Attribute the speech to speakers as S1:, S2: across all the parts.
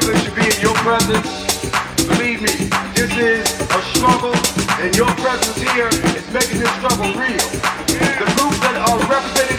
S1: privilege to be in your presence. Believe me, this is a struggle, and your presence here is making this struggle real. The groups that are represented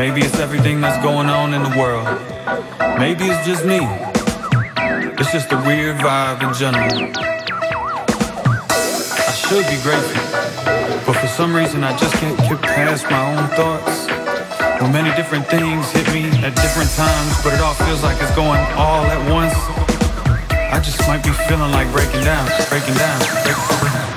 S2: Maybe it's everything that's going on in the world. Maybe it's just me. It's just a weird vibe in general. I should be grateful, but for some reason I just can't get past my own thoughts. Well, many different things hit me at different times, but it all feels like it's going all at once. I just might be feeling like breaking down, breaking down, breaking down.